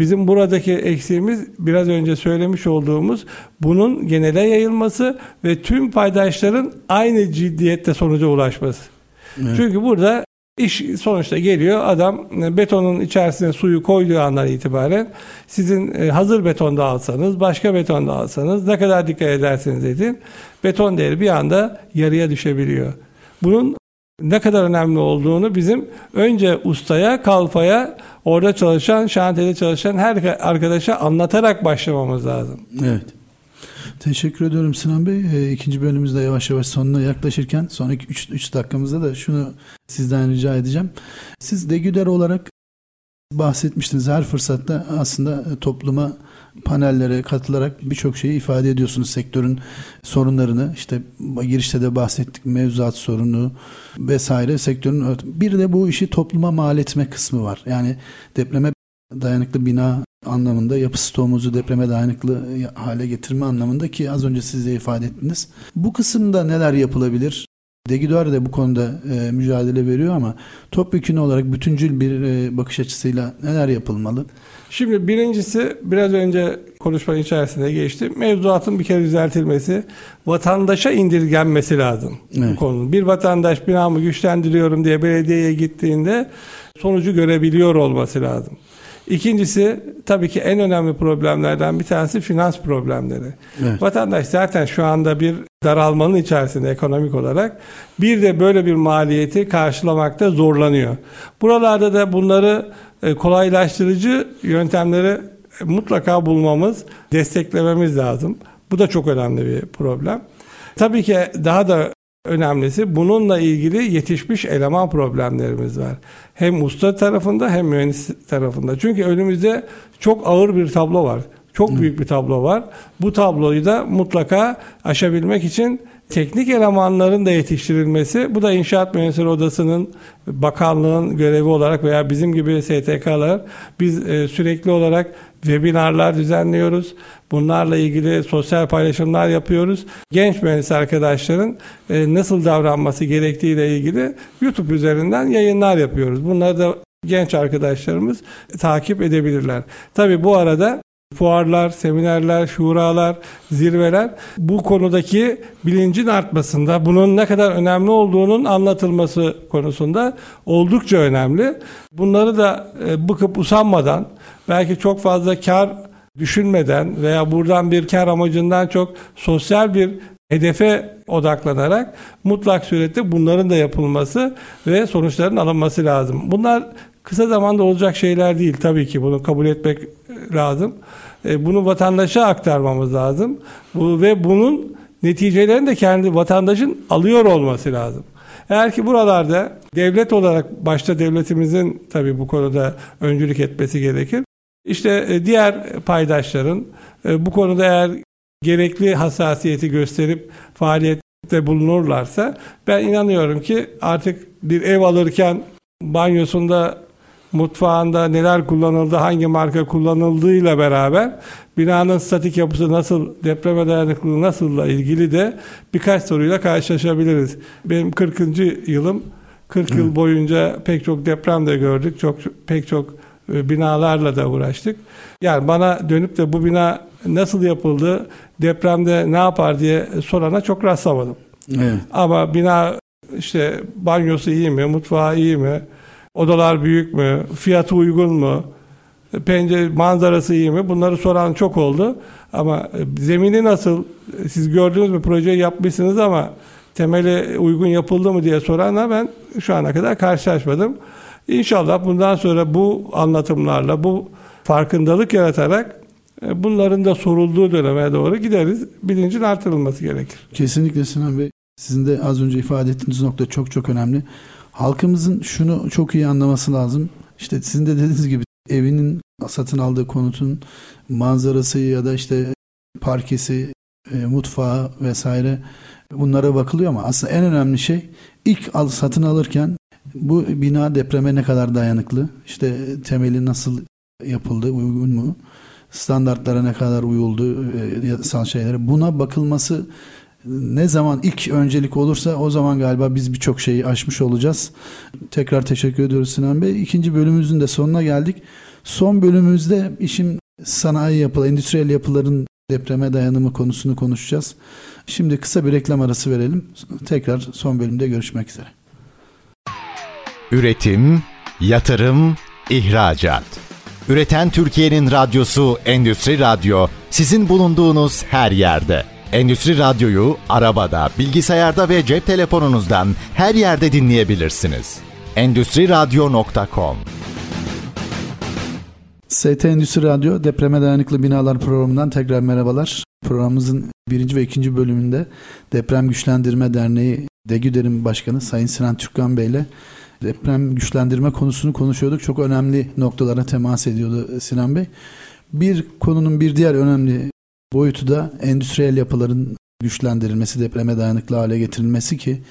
[SPEAKER 4] Bizim buradaki eksiğimiz biraz önce söylemiş olduğumuz bunun genele yayılması ve tüm paydaşların aynı ciddiyette sonuca ulaşması. Evet. Çünkü burada iş sonuçta geliyor adam betonun içerisine suyu koyduğu andan itibaren sizin e, hazır betonda alsanız başka betonda alsanız ne kadar dikkat ederseniz edin beton değeri bir anda yarıya düşebiliyor. Bunun ne kadar önemli olduğunu bizim önce ustaya, kalfaya, orada çalışan, şantiyede çalışan her arkadaşa anlatarak başlamamız lazım.
[SPEAKER 3] Evet. Teşekkür ediyorum Sinan Bey. E, ikinci bölümümüzde yavaş yavaş sonuna yaklaşırken sonraki 3 dakikamızda da şunu sizden rica edeceğim. Siz degüder olarak bahsetmiştiniz her fırsatta aslında topluma panellere katılarak birçok şeyi ifade ediyorsunuz sektörün sorunlarını işte girişte de bahsettik mevzuat sorunu vesaire sektörün bir de bu işi topluma mal etme kısmı var yani depreme dayanıklı bina anlamında yapı stoğumuzu depreme dayanıklı hale getirme anlamında ki az önce siz de ifade ettiniz. Bu kısımda neler yapılabilir? Degidor de bu konuda e, mücadele veriyor ama topyekun olarak bütüncül bir e, bakış açısıyla neler yapılmalı?
[SPEAKER 4] Şimdi birincisi biraz önce konuşmanın içerisinde geçti. Mevzuatın bir kere düzeltilmesi, vatandaşa indirgenmesi lazım evet. bu konunun. Bir vatandaş binamı güçlendiriyorum diye belediyeye gittiğinde sonucu görebiliyor olması lazım. İkincisi tabii ki en önemli problemlerden bir tanesi finans problemleri. Evet. Vatandaş zaten şu anda bir daralmanın içerisinde ekonomik olarak bir de böyle bir maliyeti karşılamakta zorlanıyor. Buralarda da bunları e, kolaylaştırıcı yöntemleri mutlaka bulmamız, desteklememiz lazım. Bu da çok önemli bir problem. Tabii ki daha da önemlisi bununla ilgili yetişmiş eleman problemlerimiz var. Hem usta tarafında hem mühendis tarafında. Çünkü önümüzde çok ağır bir tablo var. Çok büyük bir tablo var. Bu tabloyu da mutlaka aşabilmek için teknik elemanların da yetiştirilmesi, bu da İnşaat Mühendisleri Odası'nın, bakanlığın görevi olarak veya bizim gibi STK'lar, biz e, sürekli olarak webinarlar düzenliyoruz. Bunlarla ilgili sosyal paylaşımlar yapıyoruz. Genç mühendis arkadaşların e, nasıl davranması gerektiğiyle ilgili YouTube üzerinden yayınlar yapıyoruz. Bunları da genç arkadaşlarımız takip edebilirler. Tabi bu arada fuarlar, seminerler, şuralar, zirveler bu konudaki bilincin artmasında, bunun ne kadar önemli olduğunun anlatılması konusunda oldukça önemli. Bunları da e, bıkıp usanmadan, belki çok fazla kar düşünmeden veya buradan bir kar amacından çok sosyal bir hedefe odaklanarak mutlak surette bunların da yapılması ve sonuçların alınması lazım. Bunlar kısa zamanda olacak şeyler değil tabii ki bunu kabul etmek lazım. E, bunu vatandaşa aktarmamız lazım. Bu, ve bunun neticelerini de kendi vatandaşın alıyor olması lazım. Eğer ki buralarda devlet olarak başta devletimizin tabii bu konuda öncülük etmesi gerekir. İşte e, diğer paydaşların e, bu konuda eğer gerekli hassasiyeti gösterip faaliyette bulunurlarsa ben inanıyorum ki artık bir ev alırken banyosunda mutfağında neler kullanıldı, hangi marka kullanıldığıyla beraber binanın statik yapısı nasıl, depreme dayanıklılığı nasılla ilgili de birkaç soruyla karşılaşabiliriz. Benim 40. yılım 40 yıl boyunca pek çok deprem de gördük. Çok pek çok e, binalarla da uğraştık. Yani bana dönüp de bu bina nasıl yapıldı, depremde ne yapar diye sorana çok rastlamadım. Evet. Ama bina işte banyosu iyi mi, mutfağı iyi mi, Odalar büyük mü? Fiyatı uygun mu? Pencere manzarası iyi mi? Bunları soran çok oldu. Ama e, zemini nasıl? Siz gördüğünüz bir projeyi yapmışsınız ama temeli uygun yapıldı mı diye soranla ben şu ana kadar karşılaşmadım. İnşallah bundan sonra bu anlatımlarla, bu farkındalık yaratarak e, bunların da sorulduğu döneme doğru gideriz. Bilincin artırılması gerekir.
[SPEAKER 3] Kesinlikle Sinan Bey. Sizin de az önce ifade ettiğiniz nokta çok çok önemli. Halkımızın şunu çok iyi anlaması lazım. İşte sizin de dediğiniz gibi evinin satın aldığı konutun manzarası ya da işte parkesi, e, mutfağı vesaire bunlara bakılıyor ama aslında en önemli şey ilk al, satın alırken bu bina depreme ne kadar dayanıklı, işte temeli nasıl yapıldı, uygun mu, standartlara ne kadar uyuldu, e, yasal şeylere buna bakılması ne zaman ilk öncelik olursa o zaman galiba biz birçok şeyi aşmış olacağız. Tekrar teşekkür ediyoruz Sinan Bey. İkinci bölümümüzün de sonuna geldik. Son bölümümüzde işin sanayi yapılı, endüstriyel yapıların depreme dayanımı konusunu konuşacağız. Şimdi kısa bir reklam arası verelim. Tekrar son bölümde görüşmek üzere.
[SPEAKER 1] Üretim, yatırım, ihracat. Üreten Türkiye'nin radyosu Endüstri Radyo sizin bulunduğunuz her yerde. Endüstri Radyo'yu arabada, bilgisayarda ve cep telefonunuzdan her yerde dinleyebilirsiniz. Endüstri Radyo.com
[SPEAKER 3] ST Endüstri Radyo Depreme Dayanıklı Binalar programından tekrar merhabalar. Programımızın birinci ve ikinci bölümünde Deprem Güçlendirme Derneği DEGÜDER'in başkanı Sayın Sinan Türkkan Bey ile deprem güçlendirme konusunu konuşuyorduk. Çok önemli noktalara temas ediyordu Sinan Bey. Bir konunun bir diğer önemli boyutu da endüstriyel yapıların güçlendirilmesi, depreme dayanıklı hale getirilmesi ki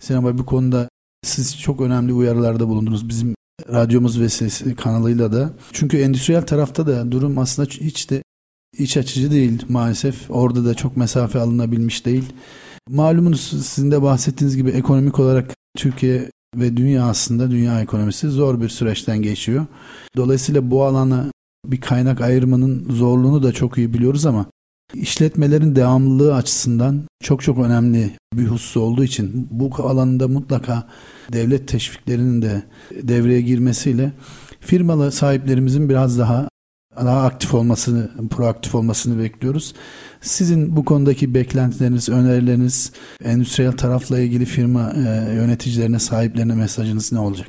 [SPEAKER 3] sinema bu konuda siz çok önemli uyarılarda bulundunuz. Bizim radyomuz ve ses kanalıyla da. Çünkü endüstriyel tarafta da durum aslında hiç de iç açıcı değil maalesef. Orada da çok mesafe alınabilmiş değil. Malumunuz sizin de bahsettiğiniz gibi ekonomik olarak Türkiye ve dünya aslında dünya ekonomisi zor bir süreçten geçiyor. Dolayısıyla bu alana bir kaynak ayırmanın zorluğunu da çok iyi biliyoruz ama İşletmelerin devamlılığı açısından çok çok önemli bir husus olduğu için bu alanda mutlaka devlet teşviklerinin de devreye girmesiyle firmalı sahiplerimizin biraz daha daha aktif olmasını, proaktif olmasını bekliyoruz. Sizin bu konudaki beklentileriniz, önerileriniz, endüstriyel tarafla ilgili firma e, yöneticilerine, sahiplerine mesajınız ne olacak?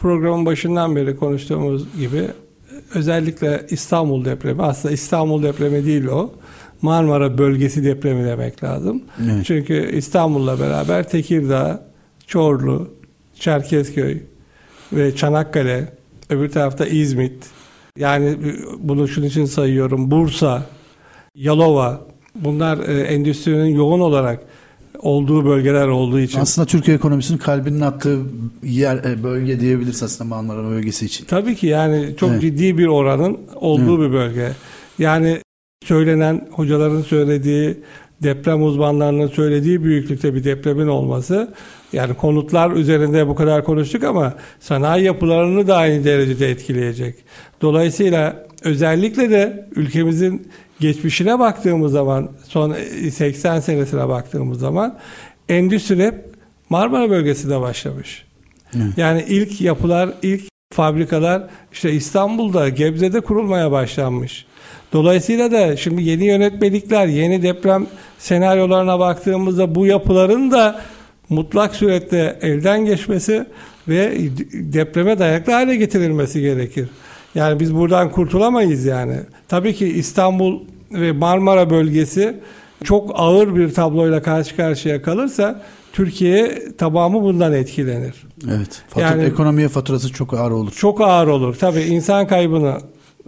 [SPEAKER 4] Programın başından beri konuştuğumuz gibi özellikle İstanbul depremi, aslında İstanbul depremi değil o Marmara bölgesi depremi demek lazım.
[SPEAKER 3] Evet.
[SPEAKER 4] Çünkü İstanbul'la beraber Tekirdağ, Çorlu, Çerkezköy ve Çanakkale, öbür tarafta İzmit. Yani bunu şunun için sayıyorum. Bursa, Yalova. Bunlar e, endüstrinin yoğun olarak olduğu bölgeler olduğu için.
[SPEAKER 3] Aslında Türkiye ekonomisinin kalbinin attığı yer e, bölge diyebiliriz aslında Marmara bölgesi için.
[SPEAKER 4] Tabii ki yani çok
[SPEAKER 3] Evet.
[SPEAKER 4] ciddi bir oranın olduğu bir bölge. Yani söylenen hocaların söylediği deprem uzmanlarının söylediği büyüklükte bir depremin olması yani konutlar üzerinde bu kadar konuştuk ama sanayi yapılarını da aynı derecede etkileyecek. Dolayısıyla özellikle de ülkemizin geçmişine baktığımız zaman son 80 senesine baktığımız zaman endüstri hep Marmara bölgesinde başlamış. Yani ilk yapılar, ilk fabrikalar işte İstanbul'da, Gebze'de kurulmaya başlanmış. Dolayısıyla da şimdi yeni yönetmelikler, yeni deprem senaryolarına baktığımızda bu yapıların da mutlak surette elden geçmesi ve depreme dayanıklı hale getirilmesi gerekir. Yani biz buradan kurtulamayız yani. Tabii ki İstanbul ve Marmara bölgesi çok ağır bir tabloyla karşı karşıya kalırsa Türkiye tamamı bundan etkilenir.
[SPEAKER 3] Evet. Fatura,
[SPEAKER 4] Yani-
[SPEAKER 3] ekonomiye faturası çok ağır olur.
[SPEAKER 4] Çok ağır olur. Tabii insan kaybını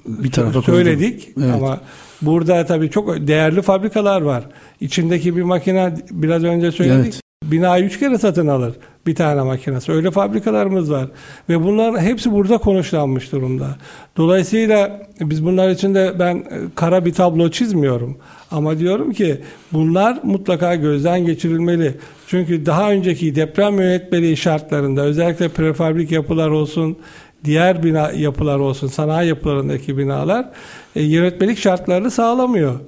[SPEAKER 3] Bir tarafa
[SPEAKER 4] söyledik
[SPEAKER 3] Evet.
[SPEAKER 4] ama burada tabii çok değerli fabrikalar var. İçindeki bir makine biraz önce söyledik.
[SPEAKER 3] Evet.
[SPEAKER 4] Binayı üç kere satın alır bir tane makinesi. Öyle fabrikalarımız var. Ve bunların hepsi burada konuşlanmış durumda. Dolayısıyla biz bunlar için de ben e, kara bir tablo çizmiyorum. Ama diyorum ki bunlar mutlaka gözden geçirilmeli. Çünkü daha önceki deprem yönetmeliği şartlarında özellikle prefabrik yapılar olsun, diğer bina yapılar olsun, sanayi yapılarındaki binalar e, yönetmelik şartlarını sağlamıyor.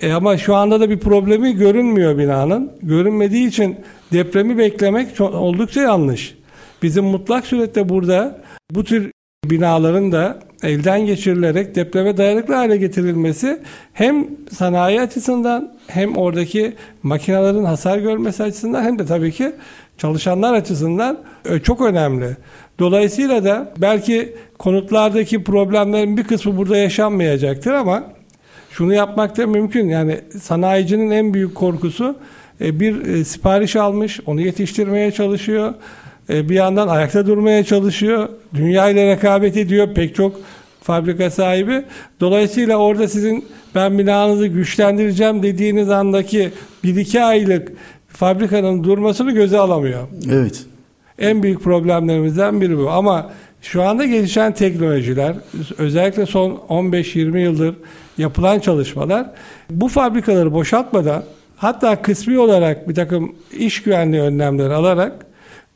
[SPEAKER 4] E ama şu anda da bir problemi görünmüyor binanın. Görünmediği için depremi beklemek oldukça yanlış. Bizim mutlak surette burada bu tür binaların da elden geçirilerek depreme dayanıklı hale getirilmesi hem sanayi açısından hem oradaki makinelerin hasar görmesi açısından hem de tabii ki çalışanlar açısından e, çok önemli. Dolayısıyla da belki konutlardaki problemlerin bir kısmı burada yaşanmayacaktır ama şunu yapmak da mümkün. Yani sanayicinin en büyük korkusu e, bir e, sipariş almış, onu yetiştirmeye çalışıyor. E, Bir yandan ayakta durmaya çalışıyor. Dünya ile rekabet ediyor pek çok fabrika sahibi. Dolayısıyla orada sizin ben binanızı güçlendireceğim dediğiniz andaki 1-2 aylık fabrikanın durmasını göze alamıyor.
[SPEAKER 3] Evet.
[SPEAKER 4] En büyük problemlerimizden biri bu. Ama şu anda gelişen teknolojiler, özellikle son 15-20 yıldır yapılan çalışmalar bu fabrikaları boşaltmadan hatta kısmi olarak bir takım iş güvenliği önlemleri alarak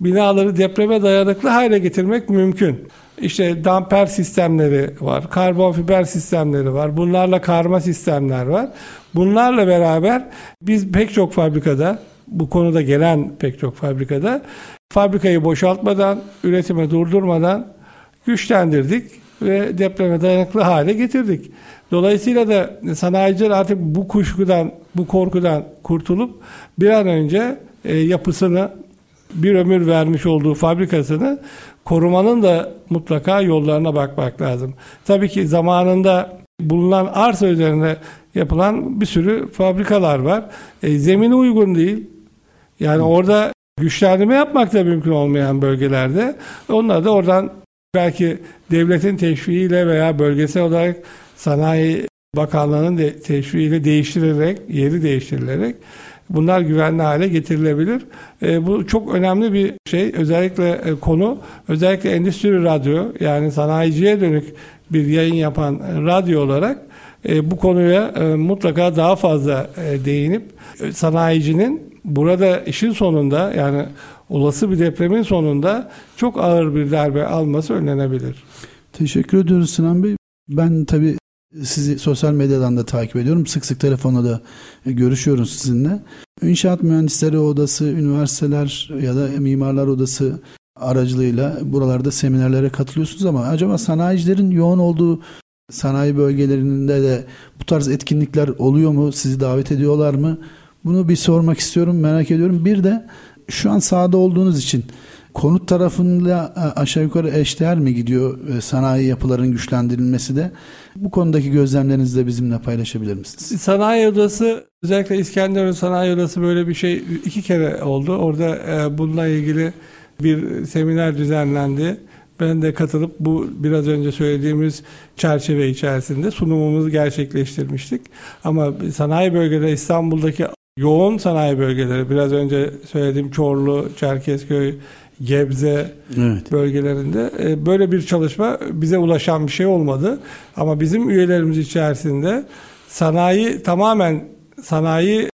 [SPEAKER 4] binaları depreme dayanıklı hale getirmek mümkün. İşte damper sistemleri var, karbon fiber sistemleri var, bunlarla karma sistemler var. Bunlarla beraber biz pek çok fabrikada, bu konuda gelen pek çok fabrikada fabrikayı boşaltmadan, üretimi durdurmadan güçlendirdik ve depreme dayanıklı hale getirdik. Dolayısıyla da sanayiciler artık bu kuşkudan, bu korkudan kurtulup bir an önce e, yapısını bir ömür vermiş olduğu fabrikasını korumanın da mutlaka yollarına bakmak lazım. Tabii ki zamanında bulunan arsa üzerine yapılan bir sürü fabrikalar var. E, zemini uygun değil. Yani orada güçlendirme yapmak da mümkün olmayan bölgelerde. Onlar da oradan belki devletin teşviğiyle veya bölgesel olarak Sanayi Bakanlığı'nın de teşviğiyle değiştirilerek, yeri değiştirilerek bunlar güvenli hale getirilebilir. E, bu çok önemli bir şey. Özellikle e, konu, özellikle endüstri radyo yani sanayiciye dönük bir yayın yapan radyo olarak e, bu konuya e, mutlaka daha fazla e, değinip e, sanayicinin burada işin sonunda yani olası bir depremin sonunda çok ağır bir darbe alması önlenebilir.
[SPEAKER 3] Teşekkür ediyoruz Sinan Bey. Ben tabii sizi sosyal medyadan da takip ediyorum. Sık sık telefonla da görüşüyoruz sizinle. İnşaat Mühendisleri Odası, üniversiteler ya da Mimarlar Odası aracılığıyla buralarda seminerlere katılıyorsunuz ama acaba sanayicilerin yoğun olduğu sanayi bölgelerinde de bu tarz etkinlikler oluyor mu? Sizi davet ediyorlar mı? Bunu bir sormak istiyorum, merak ediyorum. Bir de şu an sahada olduğunuz için konut tarafında e, aşağı yukarı eşdeğer mi gidiyor e, sanayi yapıların güçlendirilmesi de? Bu konudaki gözlemlerinizi de bizimle paylaşabilir misiniz?
[SPEAKER 4] Sanayi Odası özellikle İskenderun Sanayi Odası böyle bir şey iki kere oldu. Orada e, bununla ilgili bir seminer düzenlendi. Ben de katılıp bu biraz önce söylediğimiz çerçeve içerisinde sunumumuzu gerçekleştirmiştik. Ama sanayi bölgeleri İstanbul'daki yoğun sanayi bölgeleri biraz önce söylediğim Çorlu, Çerkezköy, Gebze evet. bölgelerinde e, böyle bir çalışma bize ulaşan bir şey olmadı. Ama bizim üyelerimiz içerisinde sanayi tamamen sanayi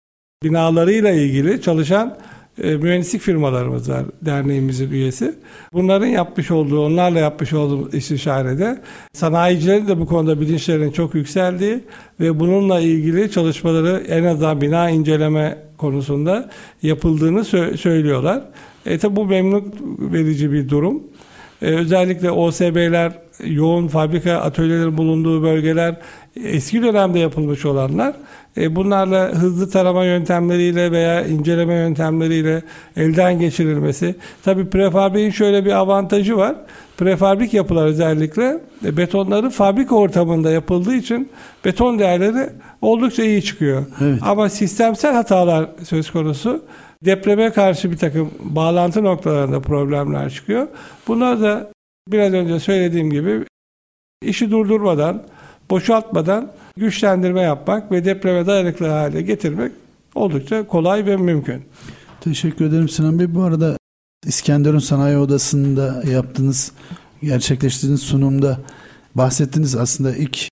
[SPEAKER 4] binalarıyla ilgili çalışan e, mühendislik firmalarımız var derneğimizin üyesi. Bunların yapmış olduğu, onlarla yapmış olduğu istişarede sanayicilerin de bu konuda bilinçlerinin çok yükseldiği ve bununla ilgili çalışmaları en azından bina inceleme konusunda yapıldığını sö- söylüyorlar. E tabi bu memnun verici bir durum. E, özellikle OSB'ler, yoğun fabrika atölyelerin bulunduğu bölgeler, eski dönemde yapılmış olanlar bunlarla hızlı tarama yöntemleriyle veya inceleme yöntemleriyle elden geçirilmesi. Tabi prefabriğin şöyle bir avantajı var. Prefabrik yapılar özellikle e, betonları fabrika ortamında yapıldığı için beton değerleri oldukça iyi çıkıyor. Evet. Ama sistemsel hatalar söz konusu depreme karşı bir takım bağlantı noktalarında problemler çıkıyor. Bunlar da biraz önce söylediğim gibi işi durdurmadan, boşaltmadan güçlendirme yapmak ve depreme dayanıklı hale getirmek oldukça kolay ve mümkün.
[SPEAKER 3] Teşekkür ederim Sinan Bey. Bu arada İskenderun Sanayi Odası'nda yaptığınız, gerçekleştirdiğiniz sunumda bahsettiniz aslında ilk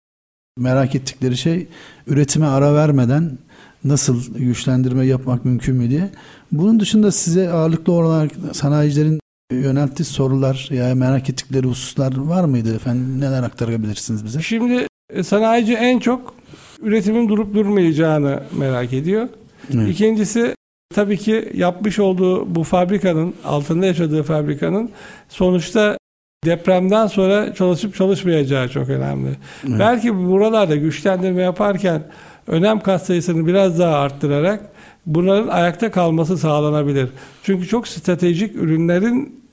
[SPEAKER 3] merak ettikleri şey üretime ara vermeden nasıl güçlendirme yapmak mümkün mü diye. Bunun dışında size ağırlıklı olarak sanayicilerin yönelttiği sorular ya merak ettikleri hususlar var mıydı efendim? Neler aktarabilirsiniz bize?
[SPEAKER 4] Şimdi sanayici en çok üretimin durup durmayacağını merak ediyor. Evet. İkincisi tabii ki yapmış olduğu bu fabrikanın, altında yaşadığı fabrikanın sonuçta depremden sonra çalışıp çalışmayacağı çok önemli. Evet. Belki buralarda güçlendirme yaparken önem kat sayısını biraz daha arttırarak bunların ayakta kalması sağlanabilir. Çünkü çok stratejik ürünlerin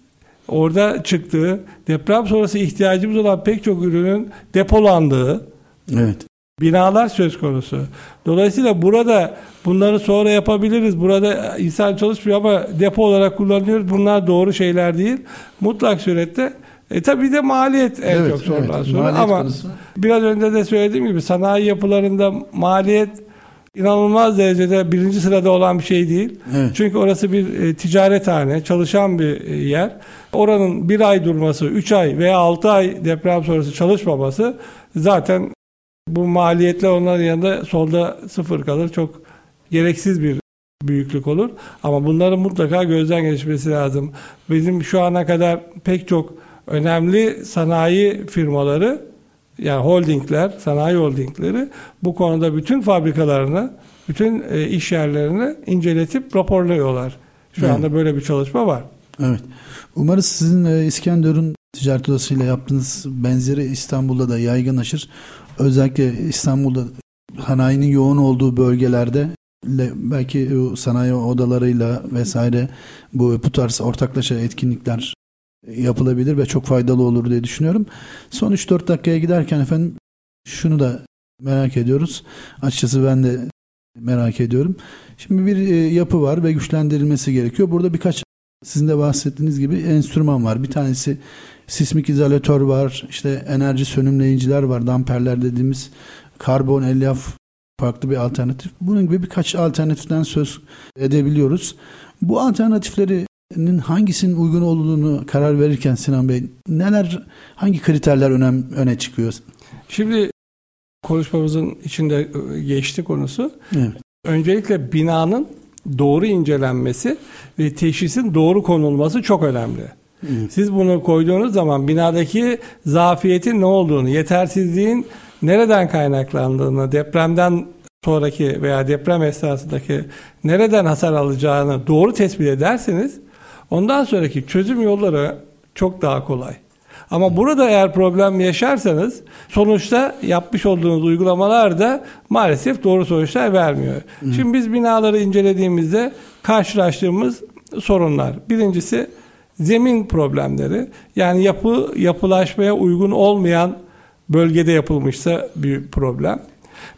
[SPEAKER 4] orada çıktığı, deprem sonrası ihtiyacımız olan pek çok ürünün depolandığı evet. binalar söz konusu. Dolayısıyla burada bunları sonra yapabiliriz. Burada insan çalışmıyor ama depo olarak kullanıyoruz. Bunlar doğru şeyler değil. Mutlak surette e tabii de maliyet en evet, çok sorulan evet, soru ama konusu. biraz önce de söylediğim gibi sanayi yapılarında maliyet inanılmaz derecede birinci sırada olan bir şey değil. Evet. Çünkü orası bir e, ticarethane, çalışan bir e, yer. Oranın bir ay durması, üç ay veya altı ay deprem sonrası çalışmaması zaten bu maliyetler onların yanında solda sıfır kalır. Çok gereksiz bir büyüklük olur. Ama bunların mutlaka gözden geçmesi lazım. Bizim şu ana kadar pek çok önemli sanayi firmaları yani holdingler, sanayi holdingleri bu konuda bütün fabrikalarını, bütün e, iş yerlerini inceletip raporluyorlar. Şu evet. anda böyle bir çalışma var.
[SPEAKER 3] Evet. Umarız sizin e, İskenderun ticaret odasıyla yaptığınız benzeri İstanbul'da da yaygınlaşır. Özellikle İstanbul'da sanayinin yoğun olduğu bölgelerde belki sanayi odalarıyla vesaire bu bu tarz ortaklaşa etkinlikler yapılabilir ve çok faydalı olur diye düşünüyorum. Son 3-4 dakikaya giderken efendim şunu da merak ediyoruz. Açıkçası ben de merak ediyorum. Şimdi bir e, yapı var ve güçlendirilmesi gerekiyor. Burada birkaç sizin de bahsettiğiniz gibi enstrüman var. Bir tanesi sismik izolatör var. İşte enerji sönümleyiciler var. Damperler dediğimiz karbon elyaf farklı bir alternatif. Bunun gibi birkaç alternatiften söz edebiliyoruz. Bu alternatifleri hangisinin uygun olduğunu karar verirken Sinan Bey neler hangi kriterler önem öne çıkıyor?
[SPEAKER 4] Şimdi konuşmamızın içinde geçti konusu. Evet. Öncelikle binanın doğru incelenmesi ve teşhisin doğru konulması çok önemli. Evet. Siz bunu koyduğunuz zaman binadaki zafiyetin ne olduğunu, yetersizliğin nereden kaynaklandığını, depremden sonraki veya deprem esnasındaki nereden hasar alacağını doğru tespit ederseniz Ondan sonraki çözüm yolları çok daha kolay. Ama burada eğer problem yaşarsanız sonuçta yapmış olduğunuz uygulamalar da maalesef doğru sonuçlar vermiyor. Hı. Şimdi biz binaları incelediğimizde karşılaştığımız sorunlar. Birincisi zemin problemleri. Yani yapı yapılaşmaya uygun olmayan bölgede yapılmışsa bir problem.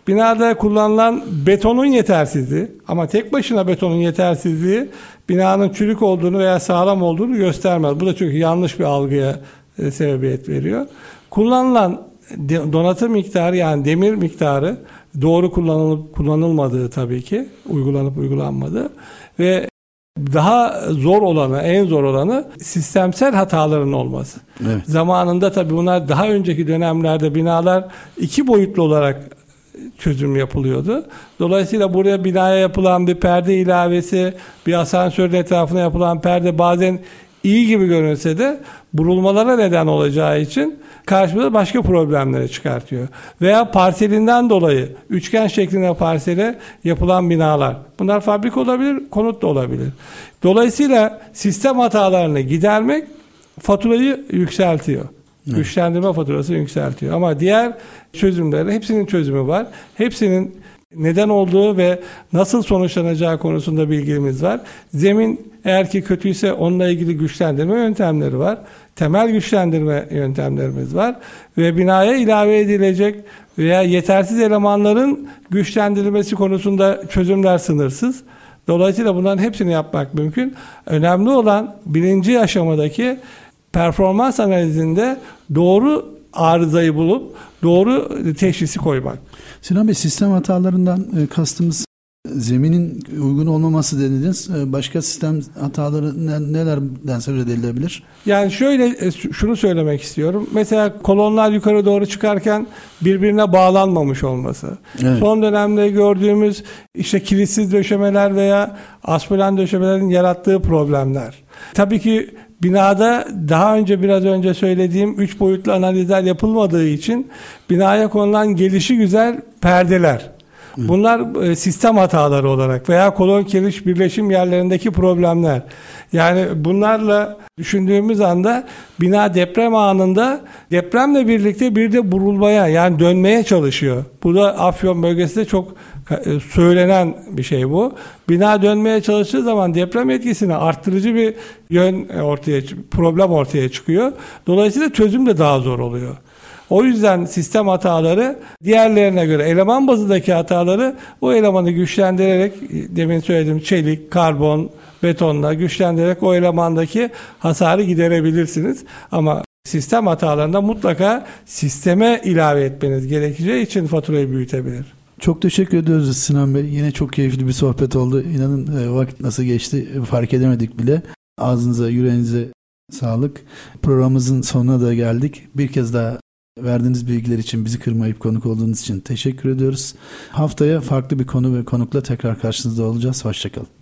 [SPEAKER 4] Binada kullanılan betonun yetersizliği ama tek başına betonun yetersizliği binanın çürük olduğunu veya sağlam olduğunu göstermez. Bu da çünkü yanlış bir algıya e, sebebiyet veriyor. Kullanılan donatı miktarı yani demir miktarı doğru kullanılıp kullanılmadığı tabii ki uygulanıp uygulanmadığı ve daha zor olanı, en zor olanı sistemsel hataların olması. Evet. Zamanında tabii bunlar daha önceki dönemlerde binalar iki boyutlu olarak çözüm yapılıyordu. Dolayısıyla buraya binaya yapılan bir perde ilavesi, bir asansörün etrafına yapılan perde bazen iyi gibi görünse de burulmalara neden olacağı için karşımıza başka problemleri çıkartıyor. Veya parselinden dolayı üçgen şeklinde parsele yapılan binalar. Bunlar fabrika olabilir, konut da olabilir. Dolayısıyla sistem hatalarını gidermek faturayı yükseltiyor. Güçlendirme faturası yükseltiyor. Ama diğer çözümlerin hepsinin çözümü var. Hepsinin neden olduğu ve nasıl sonuçlanacağı konusunda bilgimiz var. Zemin eğer ki kötüyse onunla ilgili güçlendirme yöntemleri var. Temel güçlendirme yöntemlerimiz var. Ve binaya ilave edilecek veya yetersiz elemanların güçlendirilmesi konusunda çözümler sınırsız. Dolayısıyla bunların hepsini yapmak mümkün. Önemli olan birinci aşamadaki performans analizinde doğru arızayı bulup doğru teşhisi koymak.
[SPEAKER 3] Sinan Bey sistem hatalarından e, kastımız zeminin uygun olmaması dediniz. E, başka sistem hataları nelerden söz edilebilir?
[SPEAKER 4] Yani şöyle e, şunu söylemek istiyorum. Mesela kolonlar yukarı doğru çıkarken birbirine bağlanmamış olması. Evet. Son dönemde gördüğümüz işte kilitsiz döşemeler veya aspolen döşemelerin yarattığı problemler. Tabii ki binada daha önce biraz önce söylediğim üç boyutlu analizler yapılmadığı için binaya konulan gelişi güzel perdeler. Bunlar e, sistem hataları olarak veya kolon kiriş birleşim yerlerindeki problemler. Yani bunlarla düşündüğümüz anda bina deprem anında depremle birlikte bir de burulmaya yani dönmeye çalışıyor. Bu da Afyon bölgesinde çok söylenen bir şey bu. Bina dönmeye çalıştığı zaman deprem etkisini arttırıcı bir yön ortaya problem ortaya çıkıyor. Dolayısıyla çözüm de daha zor oluyor. O yüzden sistem hataları diğerlerine göre eleman bazındaki hataları o elemanı güçlendirerek demin söylediğim çelik, karbon, betonla güçlendirerek o elemandaki hasarı giderebilirsiniz. Ama sistem hatalarında mutlaka sisteme ilave etmeniz gerekeceği için faturayı büyütebilir.
[SPEAKER 3] Çok teşekkür ediyoruz Sinan Bey. Yine çok keyifli bir sohbet oldu. İnanın e, vakit nasıl geçti fark edemedik bile. Ağzınıza, yüreğinize sağlık. Programımızın sonuna da geldik. Bir kez daha verdiğiniz bilgiler için bizi kırmayıp konuk olduğunuz için teşekkür ediyoruz. Haftaya farklı bir konu ve konukla tekrar karşınızda olacağız. Hoşçakalın.